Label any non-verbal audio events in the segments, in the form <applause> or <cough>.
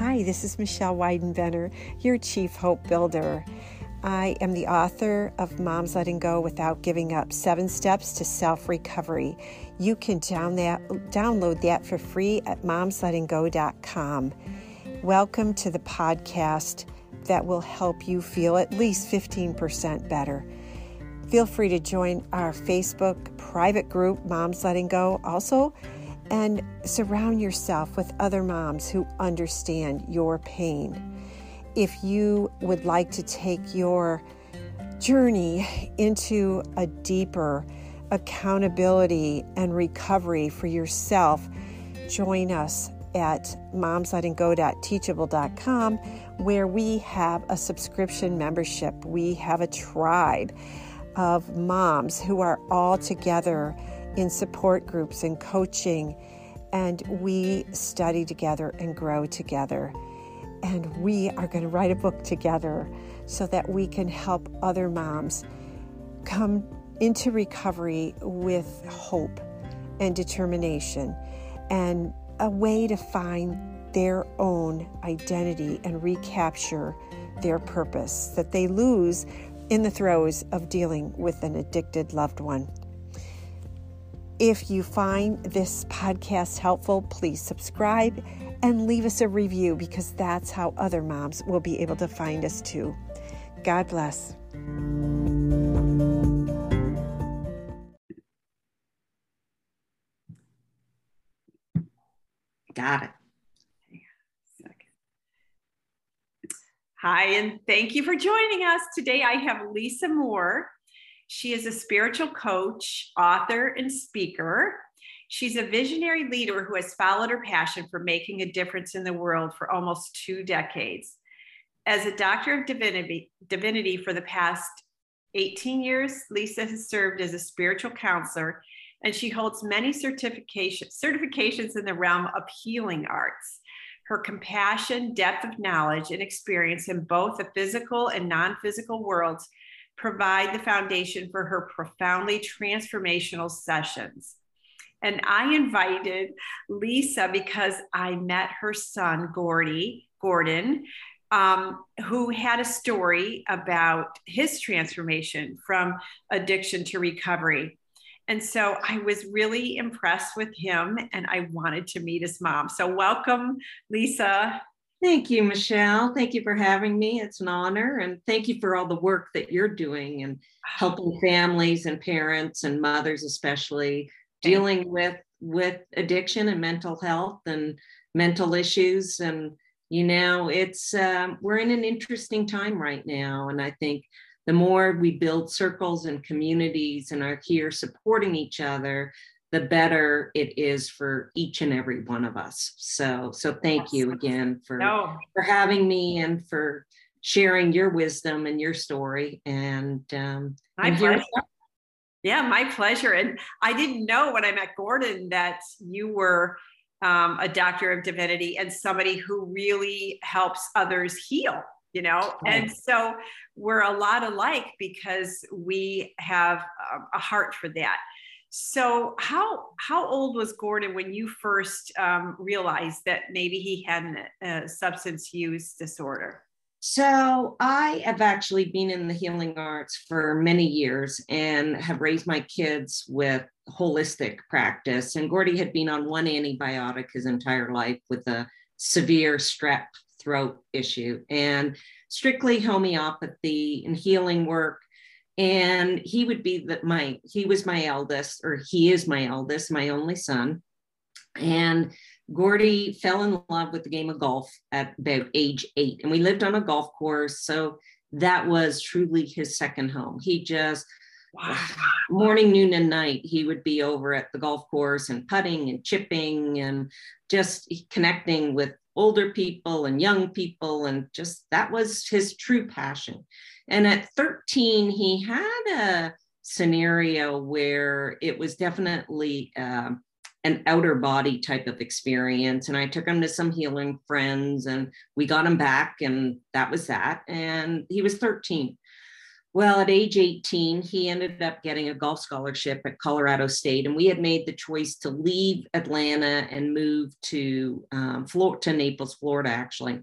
Hi, this is Michelle Weidenbender, your Chief Hope Builder. I am the author of Moms Letting Go Without Giving Up Seven Steps to Self Recovery. You can down that, download that for free at momslettinggo.com. Welcome to the podcast that will help you feel at least 15% better. Feel free to join our Facebook private group, Moms Letting Go. Also, and surround yourself with other moms who understand your pain. If you would like to take your journey into a deeper accountability and recovery for yourself, join us at momslettinggo.teachable.com where we have a subscription membership. We have a tribe of moms who are all together in support groups and coaching, and we study together and grow together. And we are going to write a book together so that we can help other moms come into recovery with hope and determination and a way to find their own identity and recapture their purpose that they lose in the throes of dealing with an addicted loved one. If you find this podcast helpful, please subscribe and leave us a review because that's how other moms will be able to find us too. God bless. Got it. Hi, and thank you for joining us. Today I have Lisa Moore. She is a spiritual coach, author, and speaker. She's a visionary leader who has followed her passion for making a difference in the world for almost two decades. As a doctor of divinity, divinity for the past 18 years, Lisa has served as a spiritual counselor and she holds many certification, certifications in the realm of healing arts. Her compassion, depth of knowledge, and experience in both the physical and non physical worlds provide the foundation for her profoundly transformational sessions. And I invited Lisa because I met her son, Gordy, Gordon, um, who had a story about his transformation from addiction to recovery. And so I was really impressed with him and I wanted to meet his mom. So, welcome, Lisa. Thank you, Michelle. Thank you for having me. It's an honor. And thank you for all the work that you're doing and helping <sighs> families and parents and mothers, especially dealing with with addiction and mental health and mental issues and you know it's um, we're in an interesting time right now and i think the more we build circles and communities and are here supporting each other the better it is for each and every one of us. So, so thank you again for no. for having me and for sharing your wisdom and your story. And um, my pleasure. Yeah, my pleasure. And I didn't know when I met Gordon that you were um, a doctor of divinity and somebody who really helps others heal you know and so we're a lot alike because we have a heart for that so how how old was Gordon when you first um, realized that maybe he had a substance use disorder? So I have actually been in the healing arts for many years and have raised my kids with holistic practice. And Gordy had been on one antibiotic his entire life with a severe strep throat issue and strictly homeopathy and healing work and he would be that my he was my eldest or he is my eldest my only son. And gordy fell in love with the game of golf at about age eight. And we lived on a golf course so that was truly his second home. He just wow. morning noon and night he would be over at the golf course and putting and chipping and just connecting with older people and young people. And just that was his true passion and at 13, he had a scenario where it was definitely uh, an outer body type of experience. And I took him to some healing friends and we got him back, and that was that. And he was 13. Well, at age 18, he ended up getting a golf scholarship at Colorado State, and we had made the choice to leave Atlanta and move to um, Florida, to Naples, Florida, actually.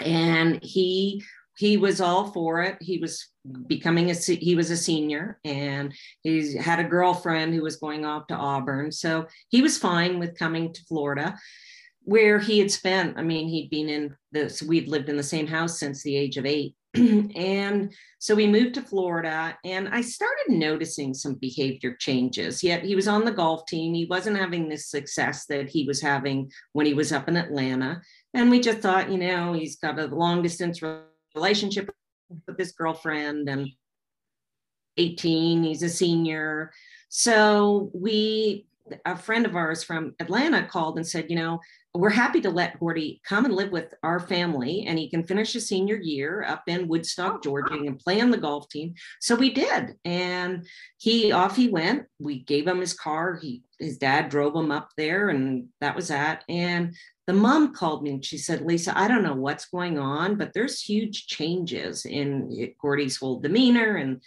And he he was all for it. He was becoming a he was a senior, and he had a girlfriend who was going off to Auburn, so he was fine with coming to Florida where he had spent, I mean, he'd been in this, we'd lived in the same house since the age of eight. <clears throat> and so we moved to Florida and I started noticing some behavior changes. Yet he was on the golf team. He wasn't having the success that he was having when he was up in Atlanta. And we just thought, you know, he's got a long distance relationship with this girlfriend and 18, he's a senior. So we a friend of ours from Atlanta called and said, you know, we're happy to let Gordy come and live with our family and he can finish his senior year up in Woodstock, oh, Georgia and play on the golf team. So we did. And he off he went. We gave him his car. He his dad drove him up there and that was that. And the mom called me and she said, Lisa, I don't know what's going on, but there's huge changes in eh, Gordy's whole demeanor and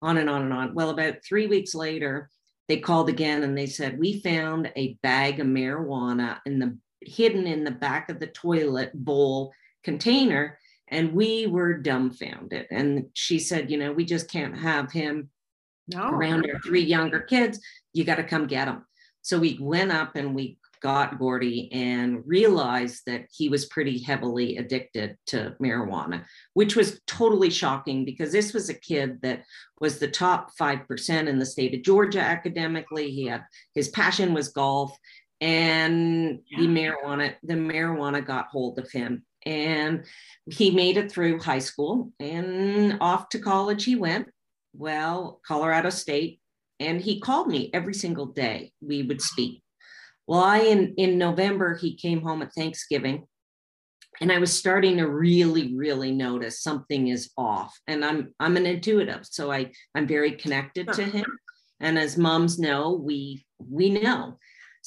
on and on and on. Well, about three weeks later, they called again and they said, We found a bag of marijuana in the hidden in the back of the toilet bowl container. And we were dumbfounded. And she said, You know, we just can't have him no. around our three younger kids. You got to come get him. So we went up and we got Gordy and realized that he was pretty heavily addicted to marijuana, which was totally shocking because this was a kid that was the top 5% in the state of Georgia academically. He had his passion was golf and the marijuana the marijuana got hold of him. And he made it through high school and off to college he went. Well colorado state and he called me every single day we would speak well i in in november he came home at thanksgiving and i was starting to really really notice something is off and i'm i'm an intuitive so i i'm very connected to him and as moms know we we know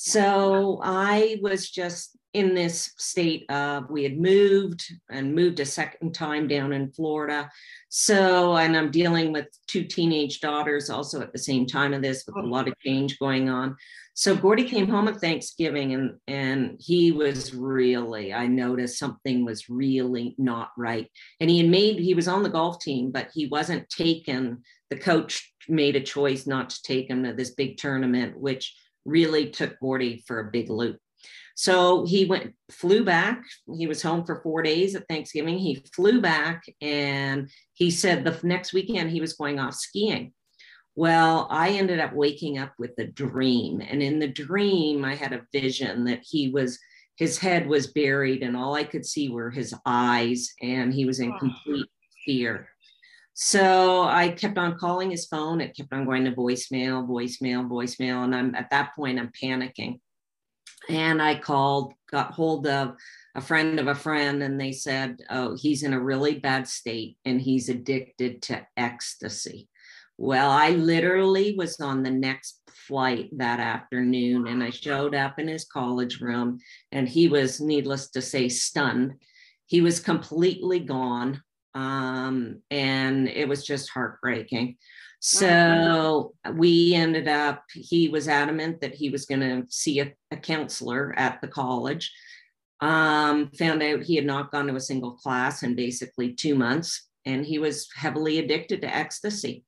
so I was just in this state of we had moved and moved a second time down in Florida. So, and I'm dealing with two teenage daughters also at the same time of this with a oh. lot of change going on. So Gordy came home at Thanksgiving and and he was really, I noticed something was really not right. And he had made, he was on the golf team, but he wasn't taken. The coach made a choice not to take him to this big tournament, which really took Gordy for a big loop. So he went, flew back. He was home for four days at Thanksgiving. He flew back and he said the next weekend he was going off skiing. Well, I ended up waking up with a dream. And in the dream, I had a vision that he was, his head was buried, and all I could see were his eyes, and he was in ah. complete fear. So I kept on calling his phone. It kept on going to voicemail, voicemail, voicemail. And I'm at that point, I'm panicking. And I called, got hold of a friend of a friend, and they said, Oh, he's in a really bad state and he's addicted to ecstasy. Well, I literally was on the next flight that afternoon and I showed up in his college room and he was, needless to say, stunned. He was completely gone um, and it was just heartbreaking. So we ended up, he was adamant that he was going to see a, a, counselor at the college. Um, found out he had not gone to a single class in basically two months, and he was heavily addicted to ecstasy.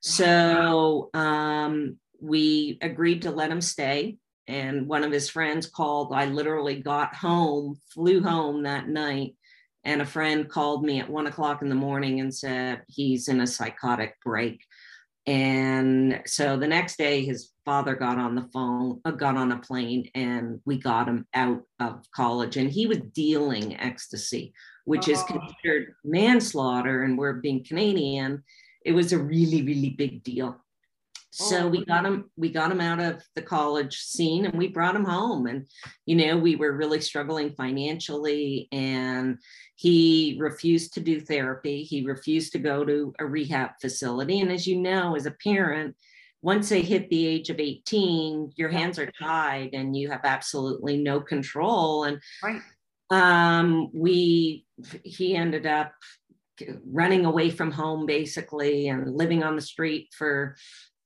So um, we agreed to let him stay. And one of his friends called. I literally got home, flew home that night, and a friend called me at one o'clock in the morning and said he's in a psychotic break. And so the next day, his father got on the phone, uh, got on a plane, and we got him out of college. And he was dealing ecstasy, which oh. is considered manslaughter. And we're being Canadian, it was a really, really big deal. So oh, we got him we got him out of the college scene and we brought him home. And you know we were really struggling financially and he refused to do therapy. He refused to go to a rehab facility. And as you know as a parent once they hit the age of 18 your hands are tied and you have absolutely no control. And right. um, we he ended up running away from home basically and living on the street for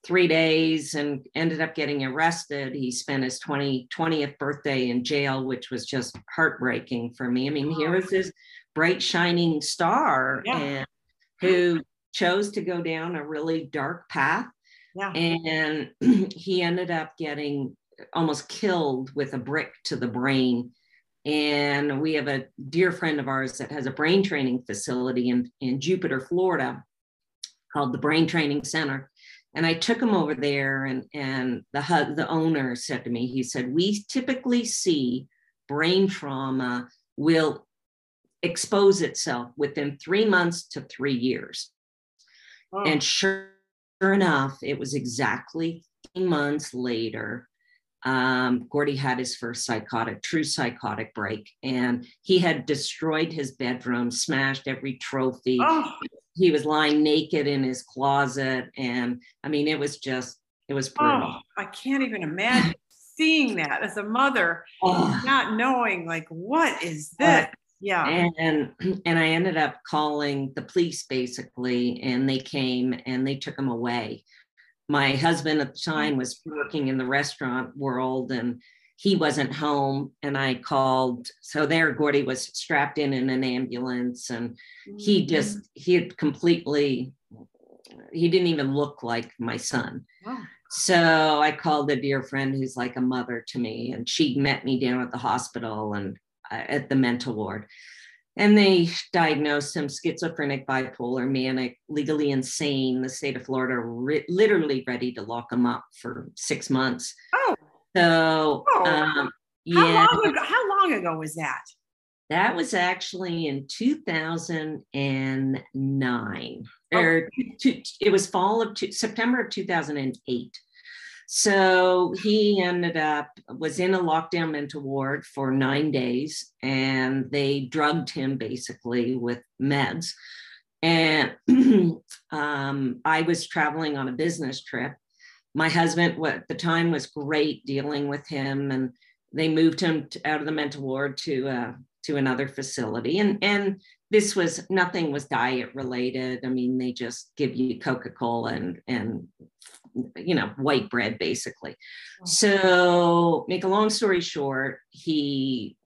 three days and ended up getting arrested. He spent his 20, 20th birthday in jail, which was just heartbreaking for me. I mean, here oh. was this bright, shining star yeah. and who chose to go down a really dark path. Yeah. And <clears throat> he ended up getting almost killed with a brick to the brain. And we have a dear friend of ours that has a brain training facility in, in Jupiter, Florida, called the Brain Training Center and I took him over there, and and the the owner said to me, he said, we typically see brain trauma will expose itself within three months to three years. Oh. And sure, sure enough, it was exactly months later. Um, Gordy had his first psychotic, true psychotic break, and he had destroyed his bedroom, smashed every trophy, oh. He was lying naked in his closet and i mean it was just it was brutal. Oh, i can't even imagine <laughs> seeing that as a mother oh. not knowing like what is this? Yeah. And and i ended up calling the police basically and they came and they took him away my husband at the time was working in the restaurant world and he wasn't home and I called. So there, Gordy was strapped in in an ambulance and he mm-hmm. just, he had completely, he didn't even look like my son. Wow. So I called a dear friend who's like a mother to me and she met me down at the hospital and uh, at the mental ward. And they diagnosed him schizophrenic, bipolar, manic, legally insane. The state of Florida re- literally ready to lock him up for six months. Oh. So, oh, um, yeah. How long, ago, how long ago was that? That was actually in 2009. Oh. Or it was fall of two, September of 2008. So he ended up was in a lockdown mental ward for nine days, and they drugged him basically with meds. And <clears throat> um, I was traveling on a business trip, my husband at the time was great dealing with him and they moved him out of the mental ward to uh, to another facility. And and this was nothing was diet related. I mean they just give you coca-cola and and you know white bread basically so make a long story short he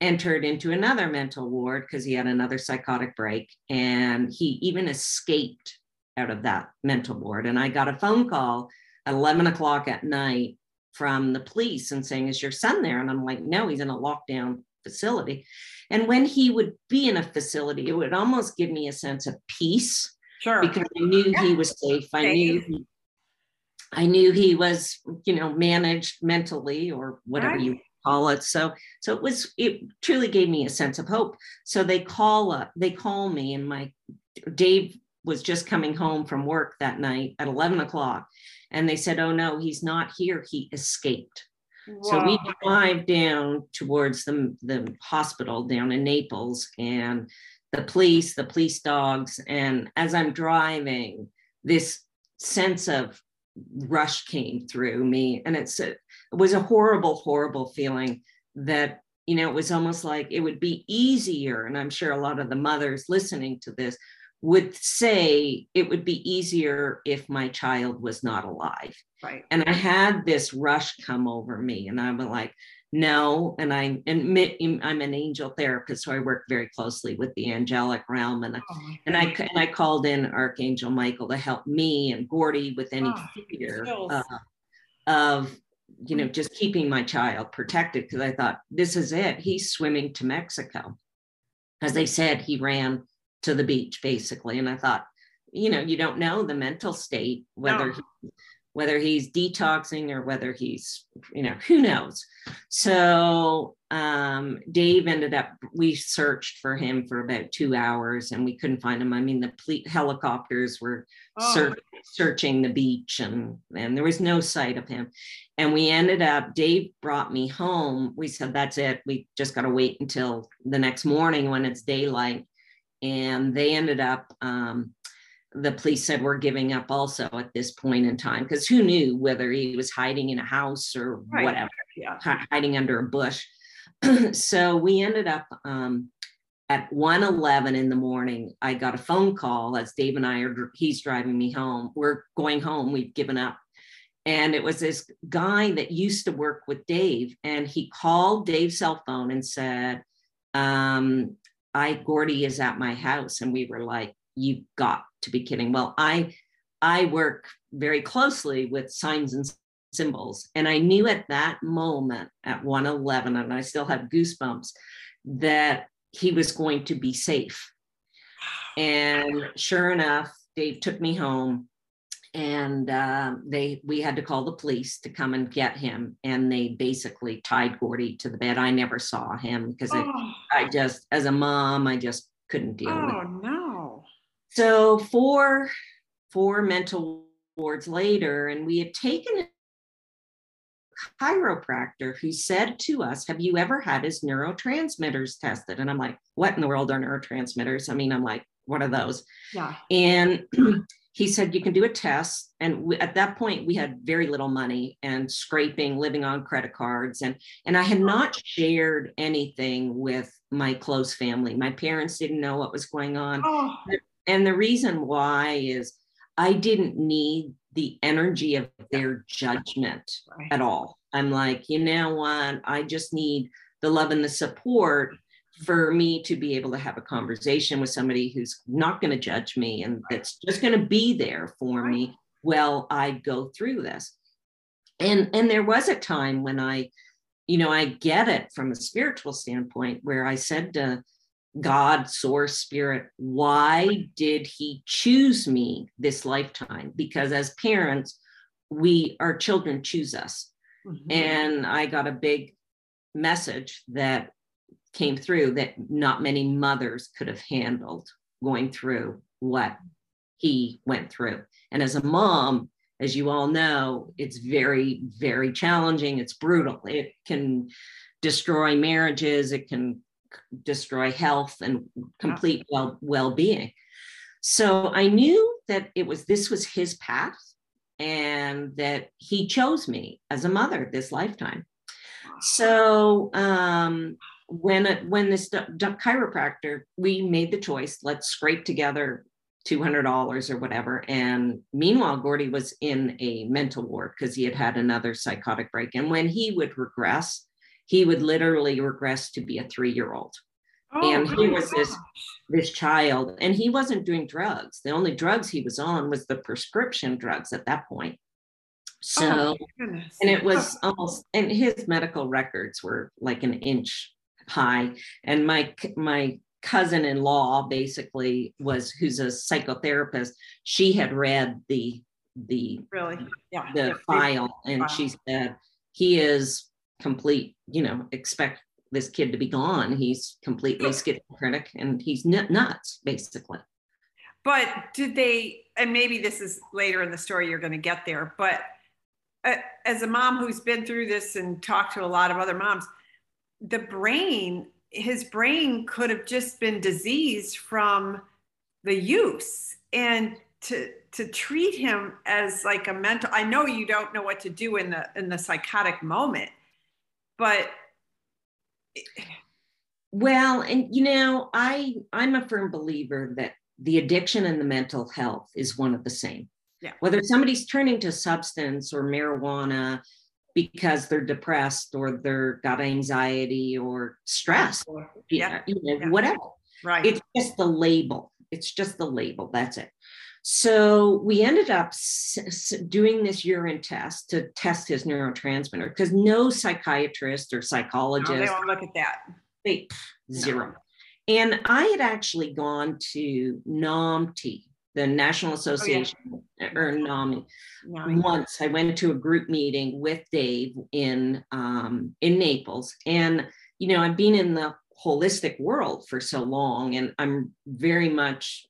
entered into another mental ward because he had another psychotic break and he even escaped out of that mental ward and i got a phone call at 11 o'clock at night from the police and saying, Is your son there? And I'm like, No, he's in a lockdown facility. And when he would be in a facility, it would almost give me a sense of peace. Sure. Because I knew yeah. he was safe. I knew he, I knew he was, you know, managed mentally or whatever right. you call it. So so it was it truly gave me a sense of hope. So they call up, they call me and my Dave was just coming home from work that night at 11 o'clock and they said, oh no, he's not here. He escaped. Wow. So we drive down towards the, the hospital down in Naples and the police, the police dogs. And as I'm driving, this sense of rush came through me. And it's a, it was a horrible, horrible feeling that, you know, it was almost like it would be easier. And I'm sure a lot of the mothers listening to this would say it would be easier if my child was not alive. Right. And I had this rush come over me, and I'm like, no. And I admit I'm an angel therapist, so I work very closely with the angelic realm. And, oh, and I and I called in Archangel Michael to help me and Gordy with any oh, fear uh, of you know just keeping my child protected because I thought this is it. He's swimming to Mexico. As they said, he ran to the beach basically and i thought you know you don't know the mental state whether no. he, whether he's detoxing or whether he's you know who knows? So um, dave ended up we searched for him for about two hours and we couldn't find him. I mean the police helicopters were oh. searching the beach and and there was no sight of him. And we ended up dave brought me home. We said that's it. We just got to wait until the next morning when it's daylight. And they ended up um, the police said we're giving up also at this point in time because who knew whether he was hiding in a house or right. whatever yeah. hiding under a bush <clears throat> so we ended up um, at 1.11 in the morning i got a phone call as dave and i are he's driving me home we're going home we've given up and it was this guy that used to work with dave and he called dave's cell phone and said um, i gordy is at my house and we were like you've got to be kidding well i i work very closely with signs and symbols and i knew at that moment at 111 and i still have goosebumps that he was going to be safe. And sure enough, Dave took me home and uh, they we had to call the police to come and get him and they basically tied gordy to the bed i never saw him because oh. I, just as a mom i just couldn't deal oh, with it so four four mental wards later and we had taken a chiropractor who said to us, Have you ever had his neurotransmitters tested? And I'm like, What in the world are neurotransmitters? I mean, I'm like, What are those? Yeah. And <clears throat> he said, You can do a test. And we, at that point, we had very little money and scraping, living on credit cards. And, and I had not shared anything with my close family. My parents didn't know what was going on. Oh. And the reason why is I didn't need the energy of their judgment right. at all. I'm like, you know what? I just need the love and the support for me to be able to have a conversation with somebody who's not going to judge me and that's just going to be there for me while I go through this. And and there was a time when I, you know, I get it from a spiritual standpoint where I said to God, source, spirit, why did he choose me this lifetime? Because as parents, we, our children choose us. Mm-hmm. And I got a big message that came through that not many mothers could have handled going through what he went through. And as a mom, as you all know, it's very, very challenging. It's brutal. It can destroy marriages. It can destroy health and complete well well-being. So i knew that it was this was his path and that he chose me as a mother this lifetime. So um, when it, when this d- d- chiropractor we made the choice let's scrape together $200 or whatever. And meanwhile gordy was in a mental ward because he had had another psychotic break. And when he would regress he would literally regress to be a three year old. Oh, and he was this this child and he wasn't doing drugs. The only drugs he was on was the prescription drugs at that point. So oh, and it was almost and his medical records were like an inch high. And my my cousin-in-law basically was who's a psychotherapist she had read the the really? Yeah. the yeah. file and wow. she said he is complete, you know, expect this kid to be gone. He's completely schizophrenic and he's nuts, basically. But did they, and maybe this is later in the story, you're going to get there, but uh, as a mom who's been through this and talked to a lot of other moms, the brain, his brain could have just been diseased from the use. And to, to treat him as like a mental, I know you don't know what to do in the, in the psychotic moment, but well and you know i i'm a firm believer that the addiction and the mental health is one of the same yeah. whether somebody's turning to substance or marijuana because they're depressed or they're got anxiety or stress yeah. you know, yeah. whatever right it's just the label it's just the label that's it so we ended up doing this urine test to test his neurotransmitter because no psychiatrist or psychologist no, they won't look at that. They, zero. No. And I had actually gone to NAMT, the National Association, oh, yeah. or NAMI. NAMI. Once I went to a group meeting with Dave in um, in Naples, and you know I've been in the holistic world for so long, and I'm very much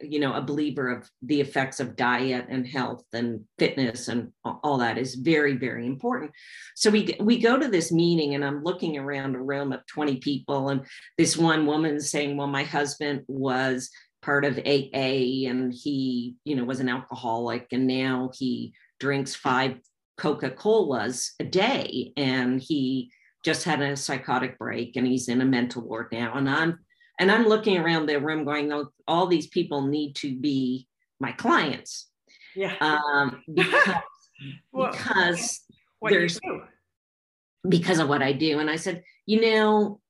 you know a believer of the effects of diet and health and fitness and all that is very very important. So we we go to this meeting and i'm looking around a room of 20 people and this one woman saying well my husband was part of aa and he you know was an alcoholic and now he drinks five coca-colas a day and he just had a psychotic break and he's in a mental ward now. And i'm And I'm looking around the room going, oh, all these people need to be my clients. Yeah. Um, <laughs> because, Well, because there's because of what I do. And I said, you know,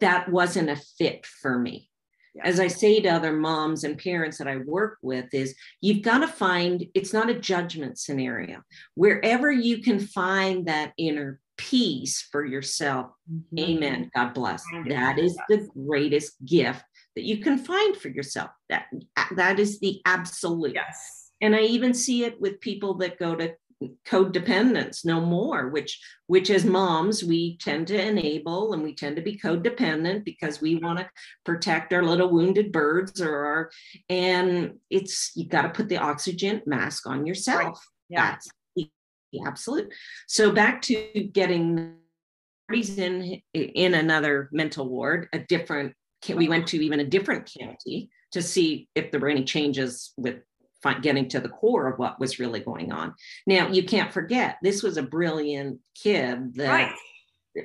that wasn't a fit for me. Yeah. As I say to other moms and parents that I work with, is you've got to find it's not a judgment scenario. Wherever you can find that inner peace for yourself, Mm-hmm. amen. God bless. That is the greatest gift that you can find for yourself. That that is the absolute. Yes. And I even see it with people that go to codependence no more which which as moms we tend to enable and we tend to be codependent because we want to protect our little wounded birds or our and it's you got to put the oxygen mask on yourself Yeah. that's absolute so back to getting Marty's in in another mental ward a different we went to even a different county to see if there were any changes with getting to the core of what was really going on now you can't forget this was a brilliant kid that Right.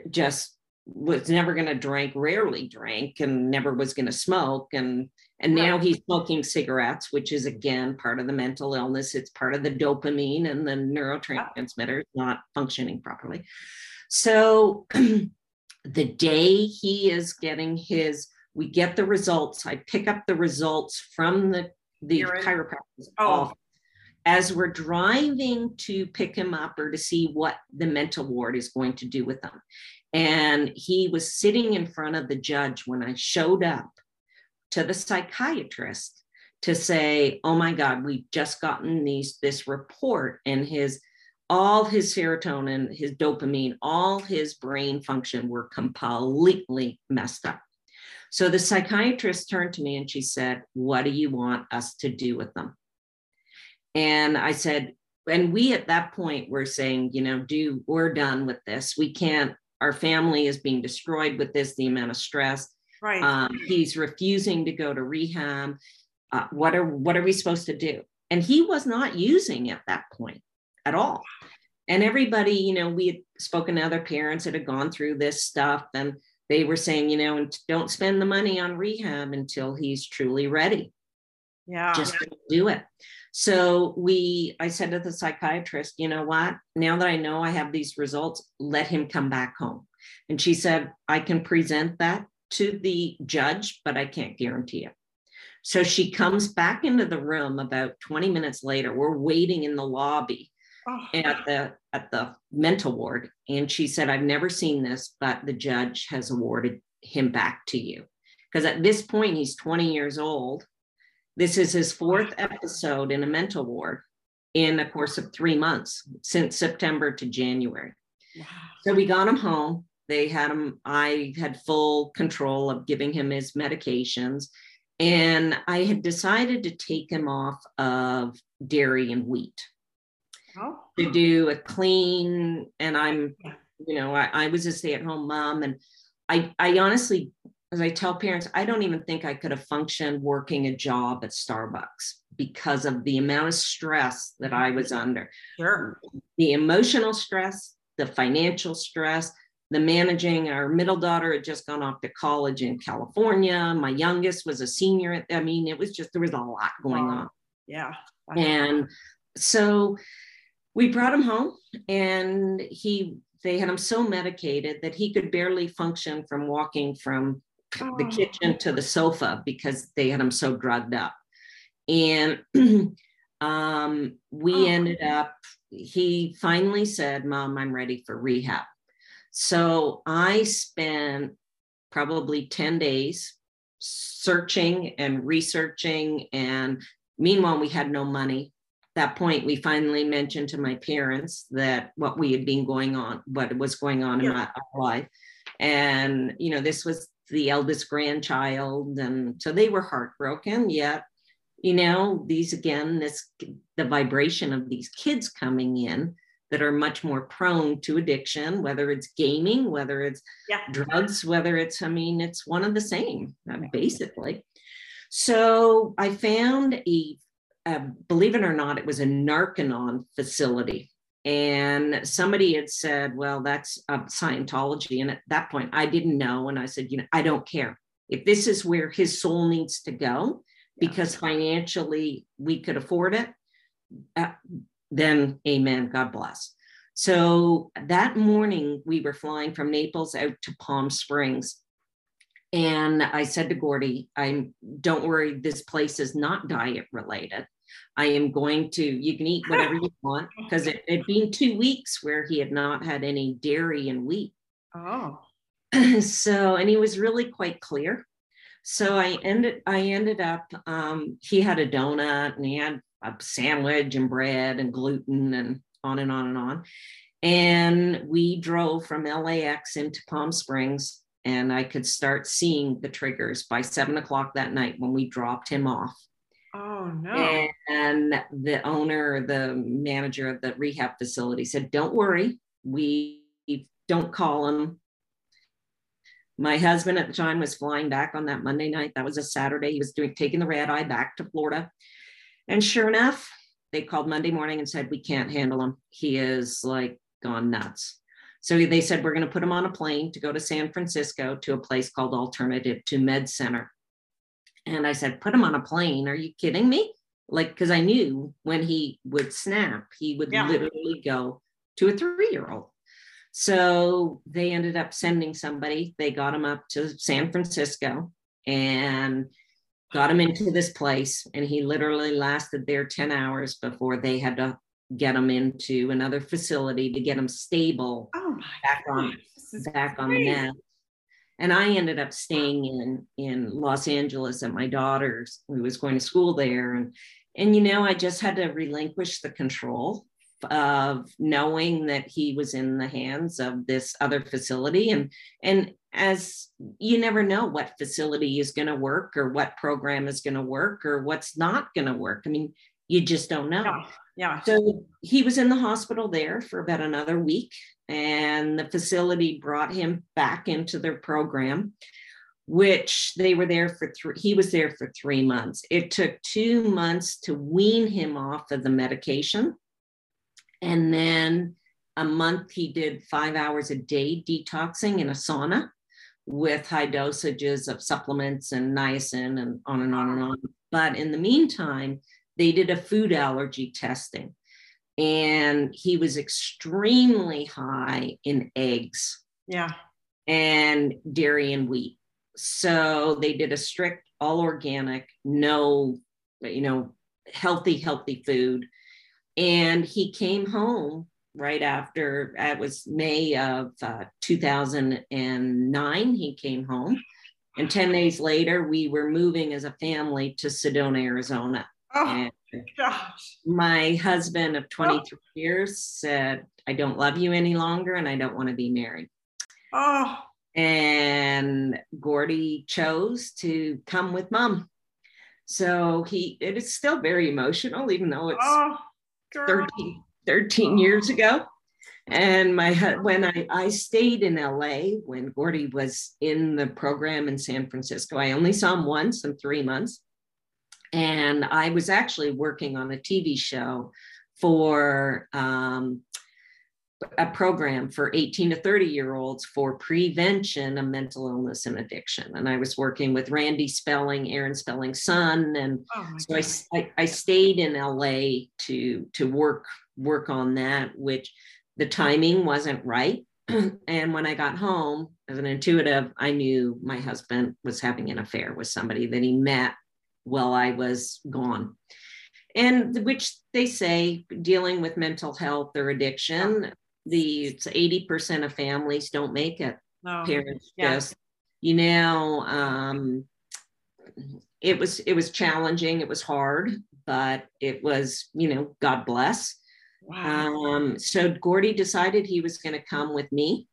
just was never going to drink rarely drank and never was going to smoke and and now he's smoking cigarettes which is again part of the mental illness it's part of the dopamine and the neurotransmitters not functioning properly so <clears throat> the day he is getting his we get the results i pick up the results from the the Urine? chiropractor's Oh. office as we're driving to pick him up or to see what the mental ward is going to do with him. And he was sitting in front of the judge when I showed up to the psychiatrist to say, "Oh my God, we've just gotten these this report, and his all his serotonin, his dopamine, all his brain function were completely messed up." So the psychiatrist turned to me and she said, "What do you want us to do with them?" And I said, and we at that point were saying, you know, do we're done with this. We can't, our family is being destroyed with this, the amount of stress. Right. Um, he's refusing to go to rehab. Uh, what are what are we supposed to do? And he was not using at that point at all. And everybody, you know, we had spoken to other parents that had gone through this stuff, and they were saying, you know, and don't spend the money on rehab until he's truly ready yeah. just don't do it. So we, I said to the psychiatrist, you know what? Now that I know I have these results, let him come back home. And she said, I can present that to the judge, but I can't guarantee it. So she comes back into the room about 20 minutes later. We're waiting in the lobby Oh, at the at the mental ward and she said i've never seen this but the judge has awarded him back to you because at this point he's 20 years old this is his fourth episode in a mental ward in the course of three months since september to january. Wow. so we got him home. They had him i had full control of giving him his medications. And i had decided to take him off of dairy and wheat Oh, to do a clean and i'm you know I, I was a stay-at-home mom and i i honestly as i tell parents i don't even think i could have functioned working a job at starbucks because of the amount of stress that i was mm-hmm. under sure. the emotional stress the financial stress the managing our middle daughter had just gone off to college in california my youngest was a senior at- i mean it was just there was a lot going Wow. on Yeah. and so we brought him home and he they had him so medicated that he could barely function from walking from the Oh. kitchen to the sofa because they had him so drugged up. And <clears throat> um, we Oh. ended up he finally said mom i'm ready for rehab. So i spent probably 10 days searching and researching and meanwhile we had no money. That point we finally mentioned to my parents that what we had been going on what was going on in my our life. And you know this was the eldest grandchild and so they were heartbroken yet you know these again this the vibration of these kids coming in that are much more prone to addiction whether it's gaming whether it's Yeah. drugs whether it's i mean it's one of the same uh, basically so i found a uh, believe it or not, it was a Narconon facility. And somebody had said, well, that's uh, Scientology. And at that point, I didn't know. And I said, you know, I don't care. if this is where his soul needs to go, Yeah. because financially we could afford it, uh, then amen, God bless. So that morning we were flying from Naples out to Palm Springs. And I said to Gordy, I'm don't worry, this place is not diet related. I am going to, you can eat whatever you <laughs> want because it had been two weeks where he had not had any dairy and wheat. Oh. <clears throat> so, and he was really quite clear. So I ended, I ended up, um, he had a donut and he had a sandwich and bread and gluten and on and on and on. And we drove from LAX into Palm Springs and I could start seeing the triggers by seven o'clock that night when we dropped him off. Oh no. And the owner, the manager of the rehab facility said, Don't worry, we don't call him. My husband at the time was flying back on that Monday night. That was a Saturday. He was doing taking the red eye back to Florida. And sure enough, they called Monday morning and said, We can't handle him. He is like gone nuts. So they said, We're going to put him on a plane to go to San Francisco to a place called Alternative to Med Center. And I said, Put him on a plane. Are you kidding me? Like, because I knew when he would snap, he would Yeah. literally go to a three year old. So they ended up sending somebody. They got him up to San Francisco and got him into this place. And he literally lasted there 10 hours before they had to get him into another facility to get him stable Oh my back on gosh, this is back on the net. And I ended up staying in in Los Angeles at my daughter's, who was going to school there. And and you know, I just had to relinquish the control of knowing that he was in the hands of this other facility. And and as you never know what facility is going to work or what program is going to work or what's not going to work. I mean, you just don't know. Yeah. So he was in the hospital there for about another week, and the facility brought him back into their program, which they were there for three. He was there for three months. It took two months to wean him off of the medication, and then a month he did five hours a day detoxing in a sauna with high dosages of supplements and niacin and on and on and on. But in the meantime, they did a food allergy testing and he was extremely high in eggs Yeah. and dairy and wheat. So they did a strict all organic no you know healthy healthy food. And he came home right after it was may of uh, 2009 he came home. And 10 days later we were moving as a family to sedona arizona Oh and gosh. my husband of 23 years said, I don't love you any longer and I don't want to be married. Oh. And Gordy chose to come with mom. So he, it is still very emotional, even though it's Oh. Girl. 13, 13 years ago. And my when I, I stayed in LA when Gordy was in the program in San Francisco, I only saw him once in three months. And I was actually working on a TV show for um, a program for 18 to 30 year olds for prevention of mental illness and addiction. And I was working with Randy Spelling, Aaron Spelling's son, and Oh so I, I- I stayed in LA to to work work on that, which the timing wasn't right. <clears throat> and when I got home as an intuitive, I knew my husband was having an affair with somebody that he met while I was gone. And which they say dealing with mental health or addiction, the it's 80% of families don't make it No. parents Yeah. just you know um it was it was challenging it was hard but it was you know god bless Wow. um so gordy decided he was going to come with me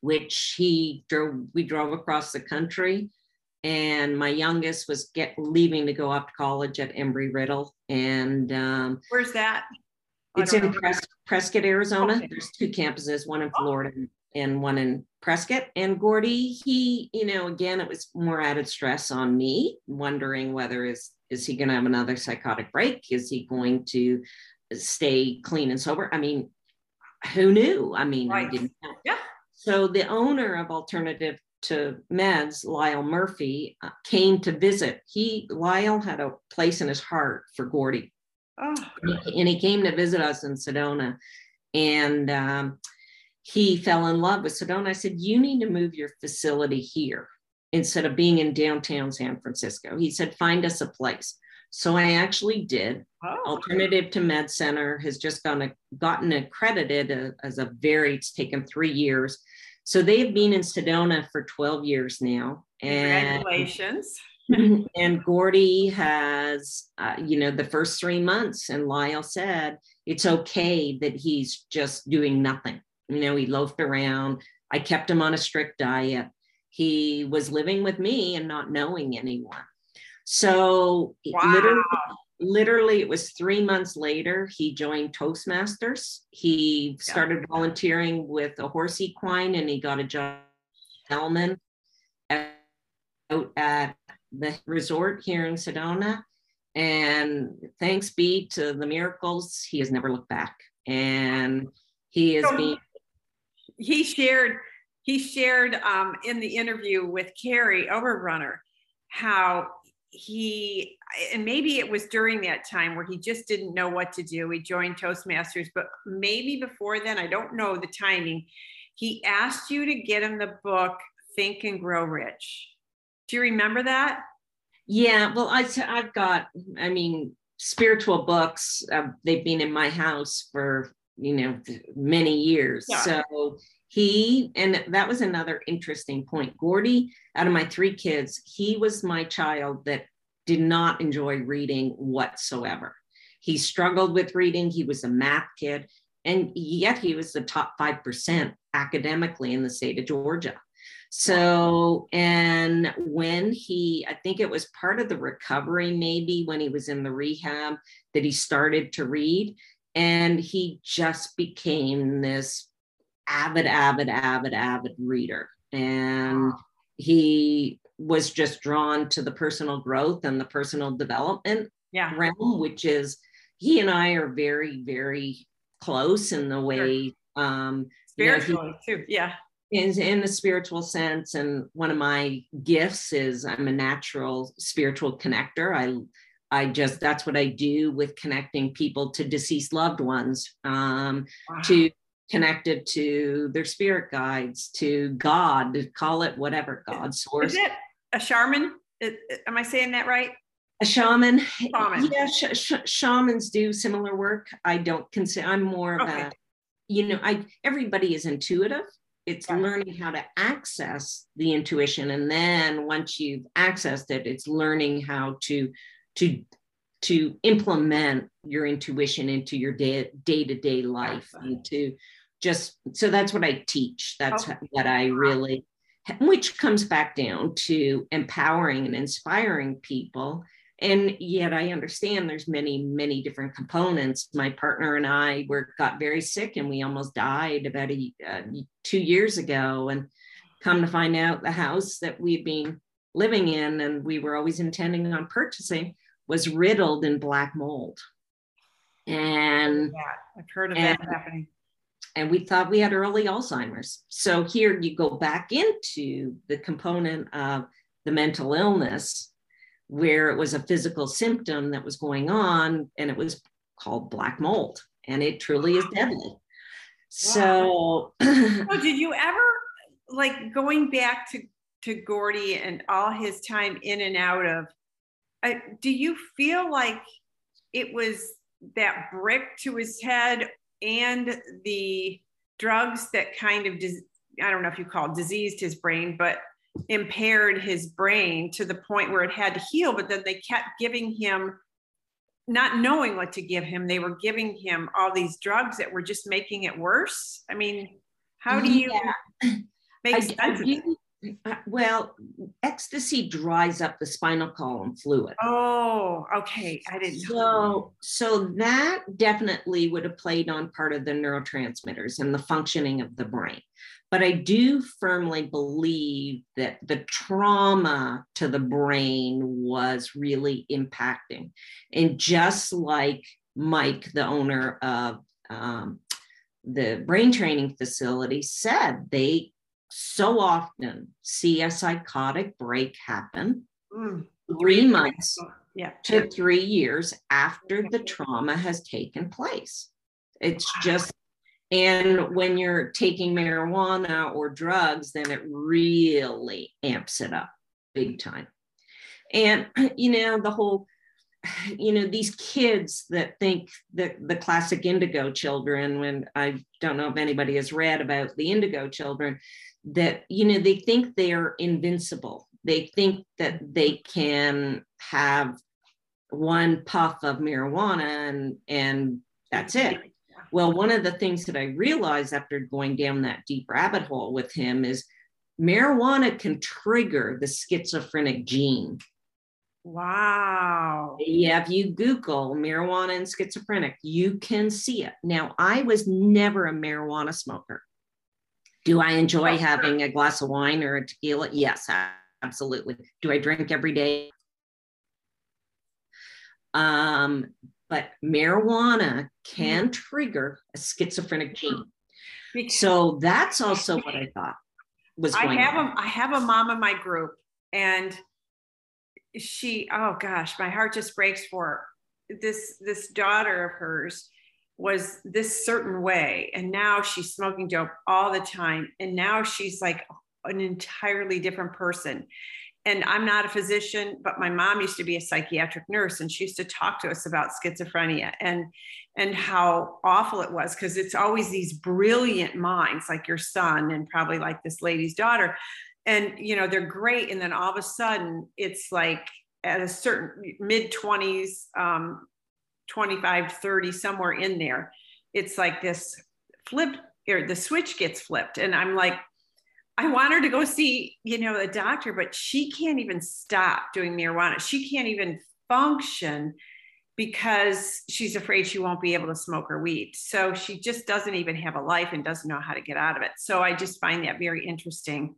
which he drove we drove across the country and my youngest was get leaving to go up to college at Embry-Riddle and um Where's that? I it's in. Pres- Prescott, Arizona. Okay. There's two campuses, one in Oh. Florida and one in Prescott. And Gordy, he, you know, again, it was more added stress on me, wondering whether is is he going to have another psychotic break? Is he going to stay clean and sober? I mean, who knew? I mean, I didn't know. Yeah. So the owner of Alternative to meds, Lyle Murphy, uh, came to visit. He Lyle had a place in his heart for Gordy, oh. and he came to visit us in Sedona, and um, he fell in love with Sedona. I said, "You need to move your facility here instead of being in downtown San Francisco." He said, "Find us a place." So I actually did. Oh. Alternative to Med Center has just gone, a, gotten accredited uh, as a very, it's taken three years. So they've been in Sedona for 12 years now. And, Congratulations. <laughs> and Gordy has, uh, you know, the first three months, and Lyle said it's okay that he's just doing nothing. You know, he loafed around. I kept him on a strict diet. He was living with me and not knowing anyone. So wow. literally, literally, it was three months later, he joined Toastmasters. He started volunteering with a horse equine and he got a job Hellman out at the resort here in Sedona. And thanks be to the miracles, he has never looked back. And he has so been. He shared, he shared um, in the interview with Carrie Overrunner how he and maybe it was during that time where he just didn't know what to do. He joined toastmasters but maybe before then i don't know the timing he asked you to get him the book think and grow rich. Do you remember that? Yeah well I, i've got i mean spiritual books uh, they've been in my house for you know many years. Yeah. so he and that was another interesting point. Gordy out of my three kids he was my child that did not enjoy reading whatsoever. He struggled with reading. He was a math kid and yet he was the top 5% academically in the state of georgia. So and when he i think it was part of the recovery maybe when he was in the rehab that he started to read and he just became this avid, avid, avid, avid reader. And he was just drawn to the personal growth and the personal development yeah. realm, which is he and I are very, very close in the way um spiritually you know, he, too. Yeah. In, in the spiritual sense. And one of my gifts is I'm a natural spiritual connector. I I just that's what I do with connecting people to deceased loved ones, um, wow. to connected to their spirit guides, to God, call it whatever God source. Is it a shaman? Am I saying that right? A shaman. shaman. Yeah, sh- sh- shamans do similar work. I don't consider. I'm more of okay. a, you know, I everybody is intuitive. It's yeah. learning how to access the intuition, and then once you've accessed it, it's learning how to to to implement your intuition into your day to day life and to just so that's what I teach. That's okay. what I really, which comes back down to empowering and inspiring people. And yet I understand there's many, many different components. My partner and I were got very sick and we almost died about a, uh, two years ago. And come to find out the house that we've been living in and we were always intending on purchasing was riddled in black mold. And yeah, I've heard of and, that happening and we thought we had early Alzheimer's. So here you go back into the component of the mental illness where it was a physical symptom that was going on and it was called black mold and it truly is deadly. So, so did you ever like going back to to Gordy and all his time in and out of uh, do you feel like it was that brick to his head and the drugs that kind of dis- I don't know if you call it diseased his brain, but impaired his brain to the point where it had to heal. But then they kept giving him, not knowing what to give him, they were giving him all these drugs that were just making it worse. I mean, how do you yeah. make I, sense I, of uh, well, ecstasy dries up the spinal column fluid. Oh, okay. I didn't so, know. So that definitely would have played on part of the neurotransmitters and the functioning of the brain. But I do firmly believe that the trauma to the brain was really impacting. And just like Mike, the owner of um, the brain training facility, said, they so often see a psychotic break happen mm. three months yeah. to three years after the trauma has taken place. It's just, and when you're taking marijuana or drugs, then it really amps it up big time. And, <clears throat> you know, the whole, <sighs> you know, these kids that think that the classic indigo children, when I don't know if anybody has read about the indigo children, that, you know, they think they're invincible. They think that they can have one puff of marijuana and, and that's it. Well, one of the things that I realized after going down that deep rabbit hole with him is marijuana can trigger the schizophrenic gene. Wow. Yeah, if you Google marijuana and schizophrenic, you can see it. Now, I was never a marijuana smoker. Do I enjoy having a glass of wine or a tequila? Yes, absolutely. Do I drink every day? Um, but marijuana can mm-hmm. trigger a schizophrenic gene. So that's also what I thought was going I have on. A, I have a mom in my group and she, oh gosh, my heart just breaks for her. This, this daughter of hers was this certain way. And now she's smoking dope all the time. And now she's like an entirely different person and I'm not a physician, but my mom used to be a psychiatric nurse and she used to talk to us about schizophrenia and and how awful it was because it's always these brilliant minds like your son and probably like this lady's daughter and you know they're great and then all of a sudden it's like at a certain mid 20s um 25 30 somewhere in there it's like this flip or the switch gets flipped and i'm like I want her to go see, you know, a doctor, but she can't even stop doing marijuana. She can't even function because she's afraid she won't be able to smoke her weed. So she just doesn't even have a life and doesn't know how to get out of it. So I just find that very interesting.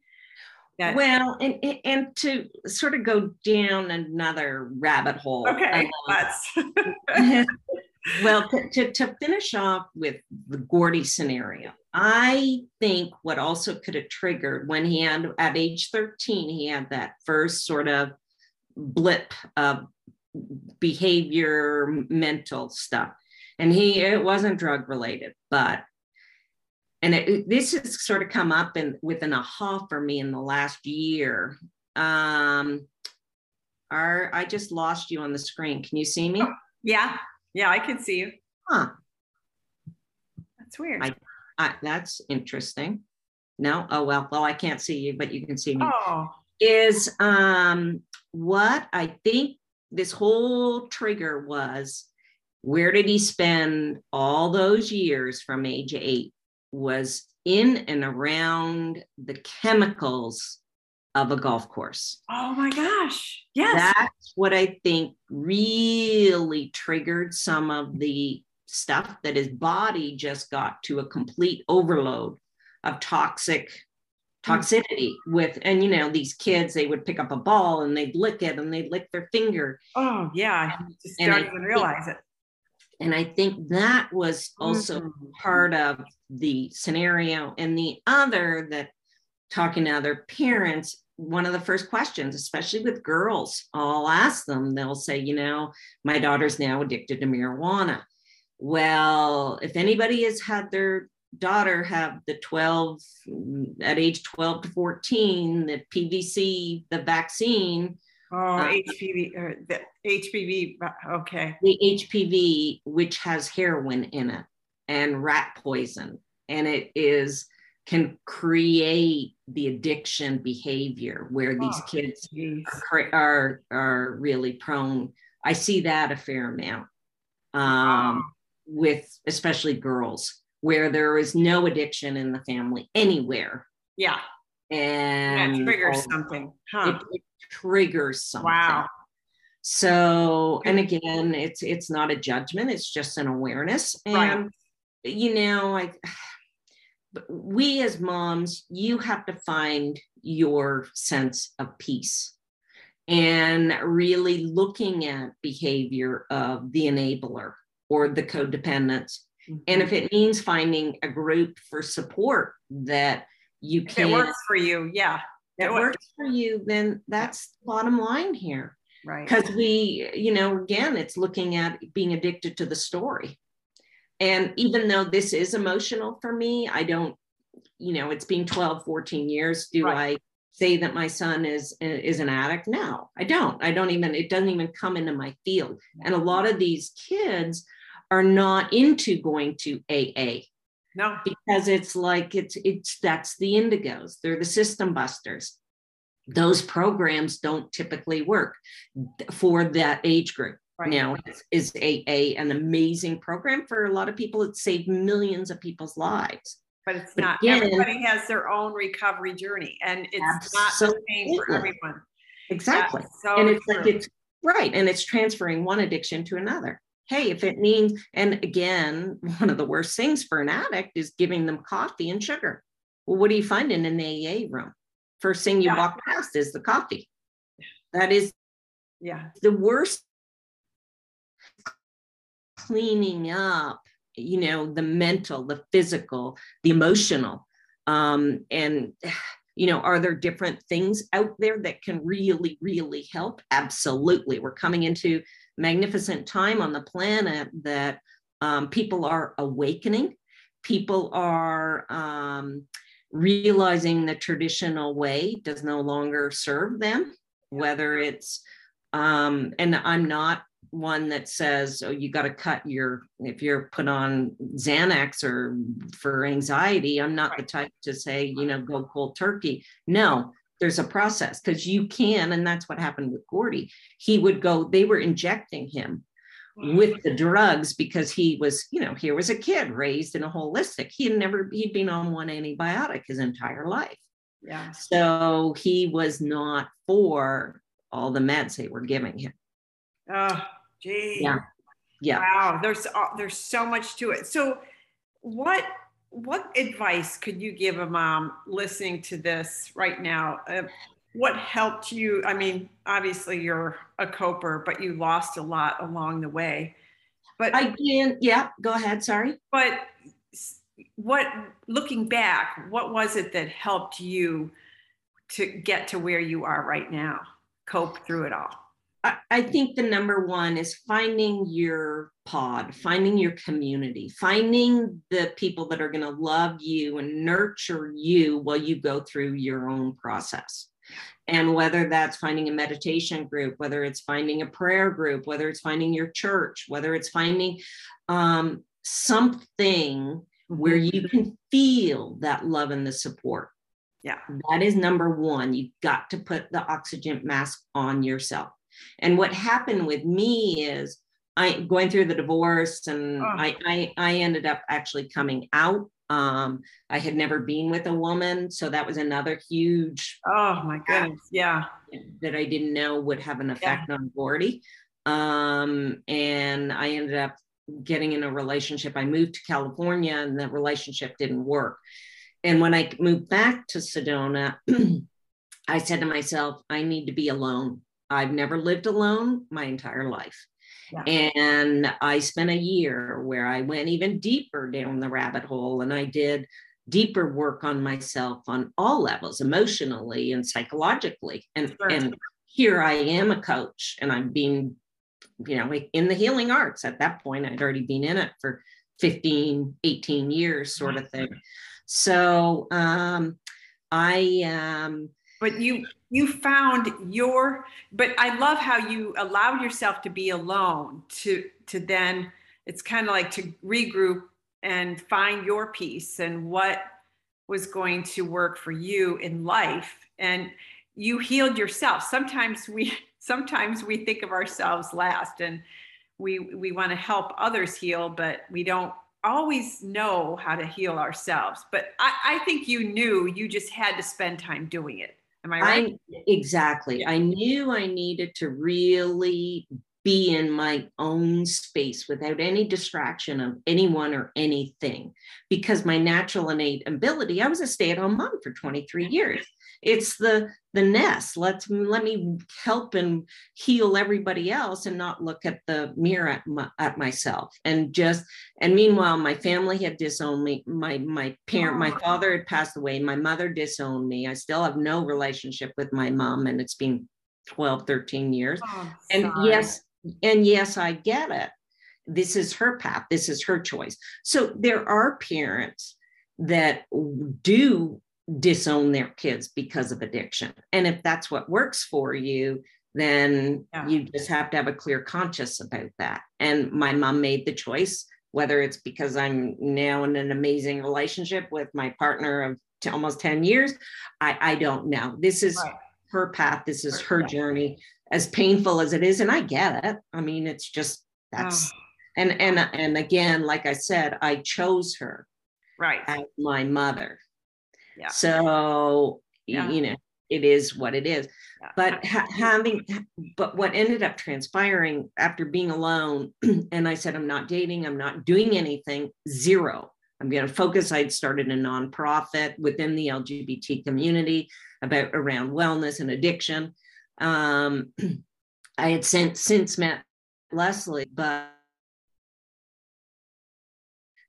Well, and and to sort of go down another rabbit hole. Okay, um, <laughs> well, to, to, to finish off with the Gordy scenario, I think what also could have triggered when he had at age 13, he had that first sort of blip of behavior, mental stuff. And he, it wasn't drug related, but, and it, this has sort of come up in with an aha for me in the last year. Um, are, I just lost you on the screen. Can you see me? Yeah. Yeah, I can see you. Huh. That's weird. I I, that's interesting. No, oh well, well, I can't see you, but you can see me. Oh. Is um what I think this whole trigger was where did he spend all those years from age eight was in and around the chemicals of a golf course. Oh my gosh. Yes. That's what I think really triggered some of the stuff that his body just got to a complete overload of toxic toxicity with and you know these kids they would pick up a ball and they'd lick it and they'd lick their finger oh yeah I just don't even realize it and i think that was also mm-hmm. part of the scenario and the other that talking to other parents one of the first questions especially with girls i'll ask them they'll say you know my daughter's now addicted to marijuana well, if anybody has had their daughter have the 12 at age 12 to 14, the PVC, the vaccine. Oh, uh, HPV, or the HPV, okay. The HPV, which has heroin in it and rat poison, and it is can create the addiction behavior where these oh, kids are, are, are really prone. I see that a fair amount. Um, with especially girls where there is no addiction in the family anywhere. Yeah. And yeah, it triggers something. Huh. It, it, triggers something. Wow. So, and again, it's it's not a judgment, it's just an awareness. And right. you know, like <sighs> we as moms, you have to find your sense of peace and really looking at behavior of the enabler or the codependence. Mm-hmm. And if it means finding a group for support that You can't. it works for you, yeah. It works for you, then that's the bottom line here. Right. Because we, you know, again, it's looking at being addicted to the story. And even though this is emotional for me, I don't, you know, it's been 12, 14 years. Do Right. I say that my son is is an addict? No, I don't. I don't even, it doesn't even come into my field. And a lot of these kids are not into going to AA No. because it's like it's it's that's the indigos they're the system busters those programs don't typically work for that age group Right. now is, is aa an amazing program for a lot of people it saved millions of people's lives But it's But not. again- Everybody has their own recovery journey, and it's not the same for everyone. exactly so and it's like it's right and it's transferring one addiction to another hey if it means and again <laughs> one of the worst things for an addict is giving them coffee and sugar. Well what do you find in an aa room? First thing you Yeah. walk past is the coffee. That is yeah. the worst cleaning up you know the mental the physical the emotional. Um and <sighs> you know are there different things out there that can really really help? Absolutely. We're coming into magnificent time on the planet that um, people are awakening. People are um, realizing the traditional way does no longer serve them whether it's um, and i'm not one that says oh you got to cut your if you're put on xanax or for anxiety i'm not the type to say you know go cold turkey. No there's a process because you can and that's what happened with gordy he would go they were injecting him with the drugs because he was you know here was a kid raised in a holistic he had never he'd been on one antibiotic his entire life Yeah. so he was not for all the meds they were giving him Oh, gee. Yeah. yeah Wow. There's uh, there's so much to it. So, what what advice could you give a mom listening to this right now? Uh, what helped you? I mean, obviously you're a coper, but you lost a lot along the way. But I can, yeah, go ahead. Sorry. but what looking back, what was it that helped you to get to where you are right now? Cope through it all. I, I think the number one is finding your pod, finding your community, finding the people that are going to love you and nurture you while you go through your own process. And whether that's finding a meditation group, whether it's finding a prayer group, whether it's finding your church, whether it's finding um, something where you can feel that love and the support. Yeah. That is number one. You've got to put the oxygen mask on yourself. And what happened with me is I going through the divorce and Oh. I, I I ended up actually coming out. Um, I had never been with a woman, so that was another huge Oh my goodness. Yeah. that I didn't know would have an effect on Gordy. Um, and I ended up getting in a relationship. I moved to California and that relationship didn't work. And when I moved back to Sedona, <clears throat> I said to myself, I need to be alone. I've never lived alone my entire life. Yeah. And I spent a year where I went even deeper down the rabbit hole and I did deeper work on myself on all levels, emotionally and psychologically. And, Sure. and here I am a coach and I'm being, you know, in the healing arts. At that point, I'd already been in it for 15, 18 years, sort of thing. So um, I, um, but you you found your but i love how you allowed yourself to be alone to to then it's kind of like to regroup and find your peace and what was going to work for you in life. And you healed yourself. Sometimes we <laughs> sometimes we think of ourselves last and we we want to help others heal but we don't always know how to heal ourselves. But i i think you knew you just had to spend time doing it Am I right? I exactly. I knew I needed to really be in my own space without any distraction of anyone or anything because my natural innate ability i was a stay-at-home mom for 23 years it's the the nest. Let's let me help and heal everybody else and not look at the mirror at, my, at myself. And just and meanwhile my family had disowned me. My my parent my father had passed away. My mother disowned me. I still have no relationship with my mom and it's been 12 13 years. Oh, and yes and yes i get it. This is her path. This is her choice. So there are parents that do disown their kids because of addiction. And if that's what works for you, then yeah. you just have to have a clear conscience about that. And my mom made the choice, whether it's because I'm now in an amazing relationship with my partner of t- almost 10 years, I, I don't know. This is right. her path, this is her, journey, as painful as it is. And I get it. I mean, it's just that's. Oh. And, and and again, like I said, I chose her right as my mother yeah. So, yeah. you know, it is what it is. Yeah. But ha- having, but what ended up transpiring after being alone, <clears throat> and I said, I'm not dating, I'm not doing anything, zero. I'm going to focus. I'd started a nonprofit within the LGBT community about around wellness and addiction. Um, <clears throat> I had since since met Leslie, but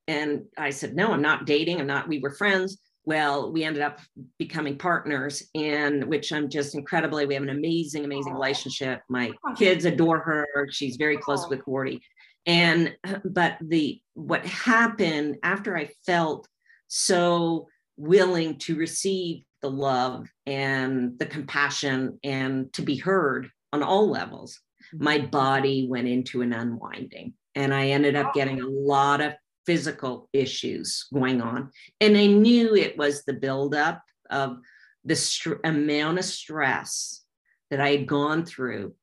and I said, no, I'm not dating. I'm not. We were friends well, we ended up becoming partners, and which I'm just incredibly. We have an amazing, amazing relationship. My kids adore her. She's very close with Gordy. And <clears throat> but the what happened after I felt so willing to receive the love and the compassion and to be heard on all levels, my mm-hmm. body went into an unwinding. And I ended up getting a lot of physical issues going on. And I knew it was the buildup of the st- amount of stress that I had gone through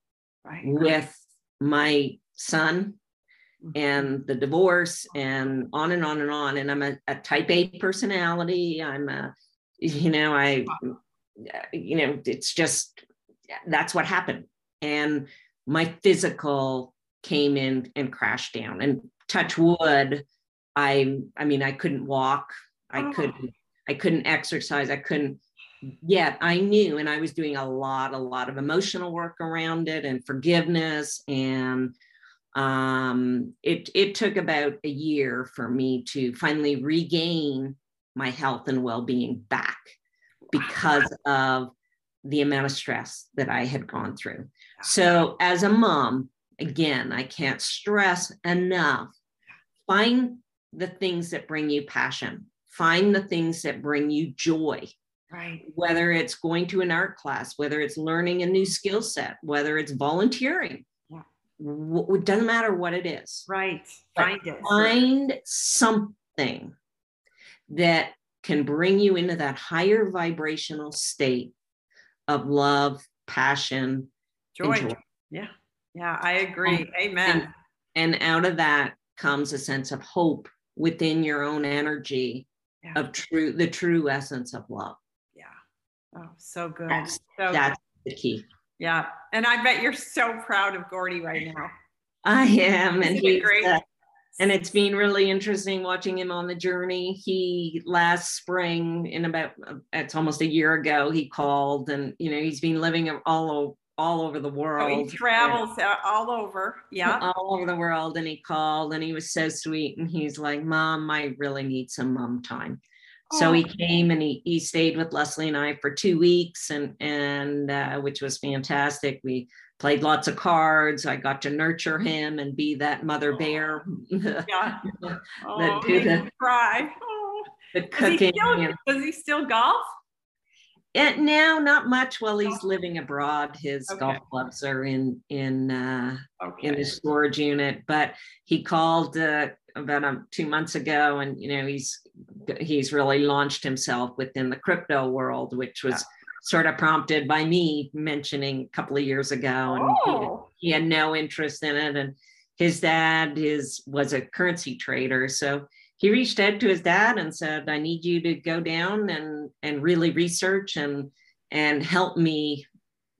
right. with my son mm-hmm. and the divorce and on and on and on. And I'm a, a type A personality. I'm a, you know, I, you know, it's just, that's what happened. And my physical came in and crashed down and touch wood I I mean I couldn't walk. I oh. couldn't I couldn't exercise. I couldn't yet I knew and I was doing a lot a lot of emotional work around it and forgiveness and um it it took about a year for me to finally regain my health and well-being back because of the amount of stress that I had gone through. So as a mom, again, I can't stress enough find the things that bring you passion. Find the things that bring you joy. Right. Whether it's going to an art class whether it's learning a new skill set whether it's volunteering. Yeah. it doesn't matter what it is. Right. Find it. find something that can bring you into that higher vibrational state of love passion joy, joy. yeah. Yeah i agree. Amen. and, and out of that comes a sense of hope within your own energy yeah. of true the true essence of love. Yeah. Oh so good. That's, so that's good. the key. Yeah. And i bet you're so proud of gordy right now. I am and he's great? uh, and it's been really interesting watching him on the journey. He last spring in about it's almost a year ago he called and you know he's been living all all over the world. Oh, he travels yeah. all over. Yeah. <laughs> All over the world. And he called and he was so sweet. And he's like, Mom, I really need some mom time. Oh. So he came and he, he stayed with Leslie and I for two weeks and and uh, which was fantastic. We played lots of cards. I got to nurture him and be that mother bear. <laughs> Yeah. oh, do the, cry. Oh. The cooking. Does he, still, does he still golf? And now, not much while he's living abroad. His okay. golf clubs are in in uh, okay. in his storage unit. But he called uh, about um, two months ago, and you know he's he's really launched himself within the crypto world, which was yeah. sort of prompted by me mentioning a couple of years ago, and oh. he, he had no interest in it. And his dad is was a currency trader, so he reached out to his dad and said, I need you to go down and, and really research and, and help me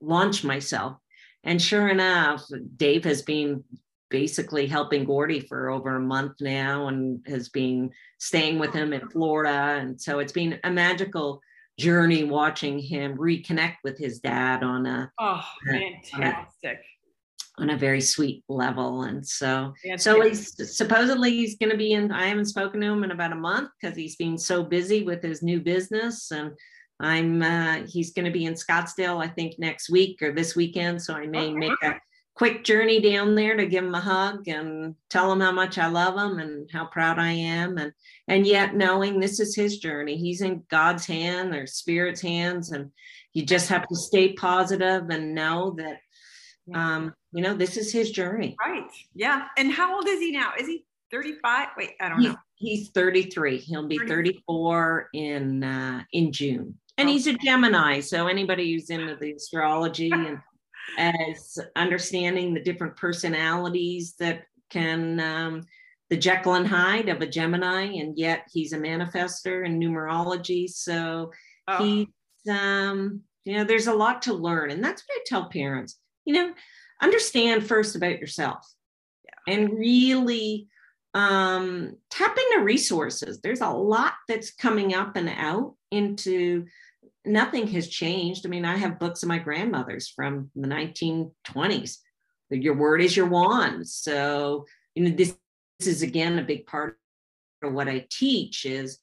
launch myself. and sure enough, Dave has been basically helping Gordy for over a month now and has been staying with him in Florida. And so it's been a magical journey watching him reconnect with his dad on a oh fantastic on a, very sweet level and so so he's supposedly he's going to be in i haven't spoken to him in about a month because he's been so busy with his new business and i'm uh, he's going to be in scottsdale i think next week or this weekend so i may okay. make a quick journey down there to give him a hug and tell him how much I love him and how proud I am. And and yet knowing this is his journey. He's in God's hand or spirit's hands. And you just have to stay positive and know that um, you know, this is his journey. Right. Yeah. And how old is he now? Is he 35? Wait, I don't know. He's 33. He'll be 34 in uh in June. And okay. he's a Gemini. So anybody who's into the astrology <laughs> and as understanding the different personalities that can um, the Jekyll and Hyde of a Gemini, and yet he's a manifester in numerology. So oh. he's um, you know, there's a lot to learn. And that's what I tell parents, you know, understand first about yourself yeah. and really um, tap into resources. There's a lot that's coming up and out into nothing has changed. I mean, I have books of my grandmother's from the 1920s. Your word is your wand. So, you know, this, this is again a big part of what I teach is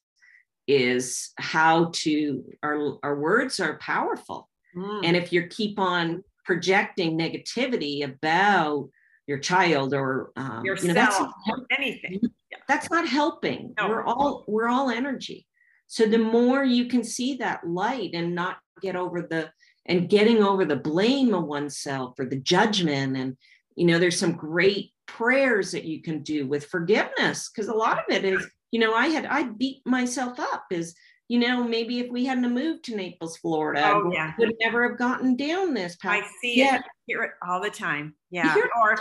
is how to our, our words are powerful. Mm. And if you keep on projecting negativity about your child or um, yourself you know, that's or anything. that's not helping. No. we're all we're all energy. So the more you can see that light and not get over the and getting over the blame of oneself or the judgment and you know there's some great prayers that you can do with forgiveness because a lot of it is you know i had i beat myself up is you know maybe if we hadn't moved to naples florida oh, yeah. would never have gotten down this path i see yeah. it hear it all the time yeah or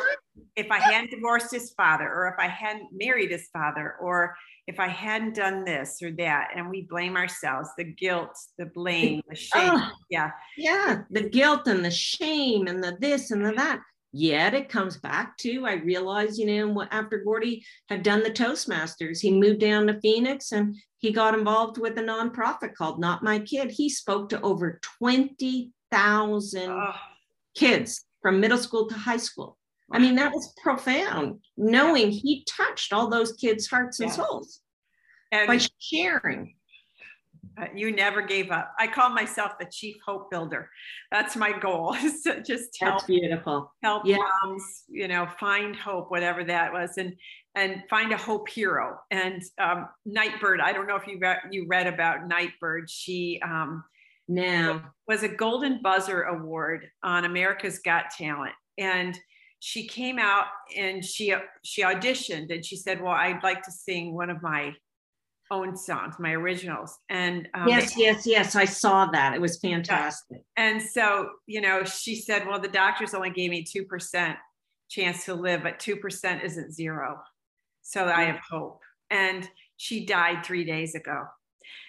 if i hadn't divorced his father or if i hadn't married his father or if I hadn't done this or that, and we blame ourselves, the guilt, the blame, the shame. Oh, yeah. Yeah. The guilt and the shame and the this and the that. Yet it comes back to, I realized, you know, after Gordy had done the Toastmasters, he moved down to Phoenix and he got involved with a nonprofit called Not My Kid. He spoke to over 20,000 oh. kids from middle school to high school. I mean, that was profound, knowing he touched all those kids' hearts and yeah. souls and by sharing. Uh, you never gave up. I call myself the chief hope builder. That's my goal. <laughs> Is to just help. That's beautiful. Help yeah. moms, you know, find hope, whatever that was, and and find a hope hero. And um, Nightbirde. I don't know if you read you read about Nightbirde. She um, now was a Golden Buzzer Award on America's Got Talent, and she came out and she she auditioned and she said, "Well, I'd like to sing one of my own songs, my originals." And um, yes, yes, yes, I saw that. It was fantastic. And so, you know, she said, "Well, the doctors only gave me two percent chance to live, but two percent isn't zero, so I have hope." And she died three days ago.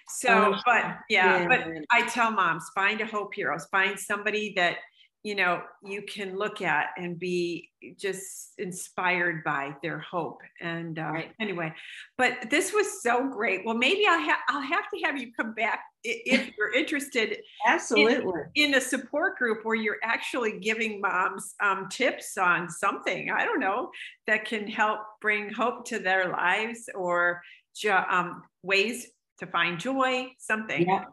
So, oh, but yeah, yeah, but I tell moms, find a hope heroes, find somebody that you know you can look at and be just inspired by their hope and uh, right. anyway but this was so great. Well maybe i'll, have I'll have to have you come back if <laughs> you're interested absolutely. in, in, a support group where you're actually giving moms um, tips on something i don't know that can help bring hope to their lives or um, ways to find joy something. Yeah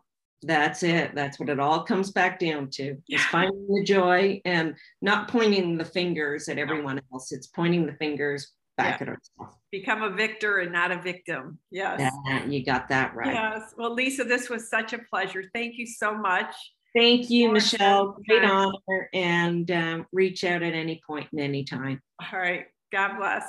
that's it. That's what it all comes back down to. Yeah. Is finding the joy and not pointing the fingers at everyone else. It's pointing the fingers back yeah. at ourselves. Become a victor and not a victim. Yes. Yeah, you got that right. Yes. Well, Lisa, this was such a pleasure. Thank you so much. Thank you, Michelle. Great honor. And um, reach out at any point and any time. All right. God bless.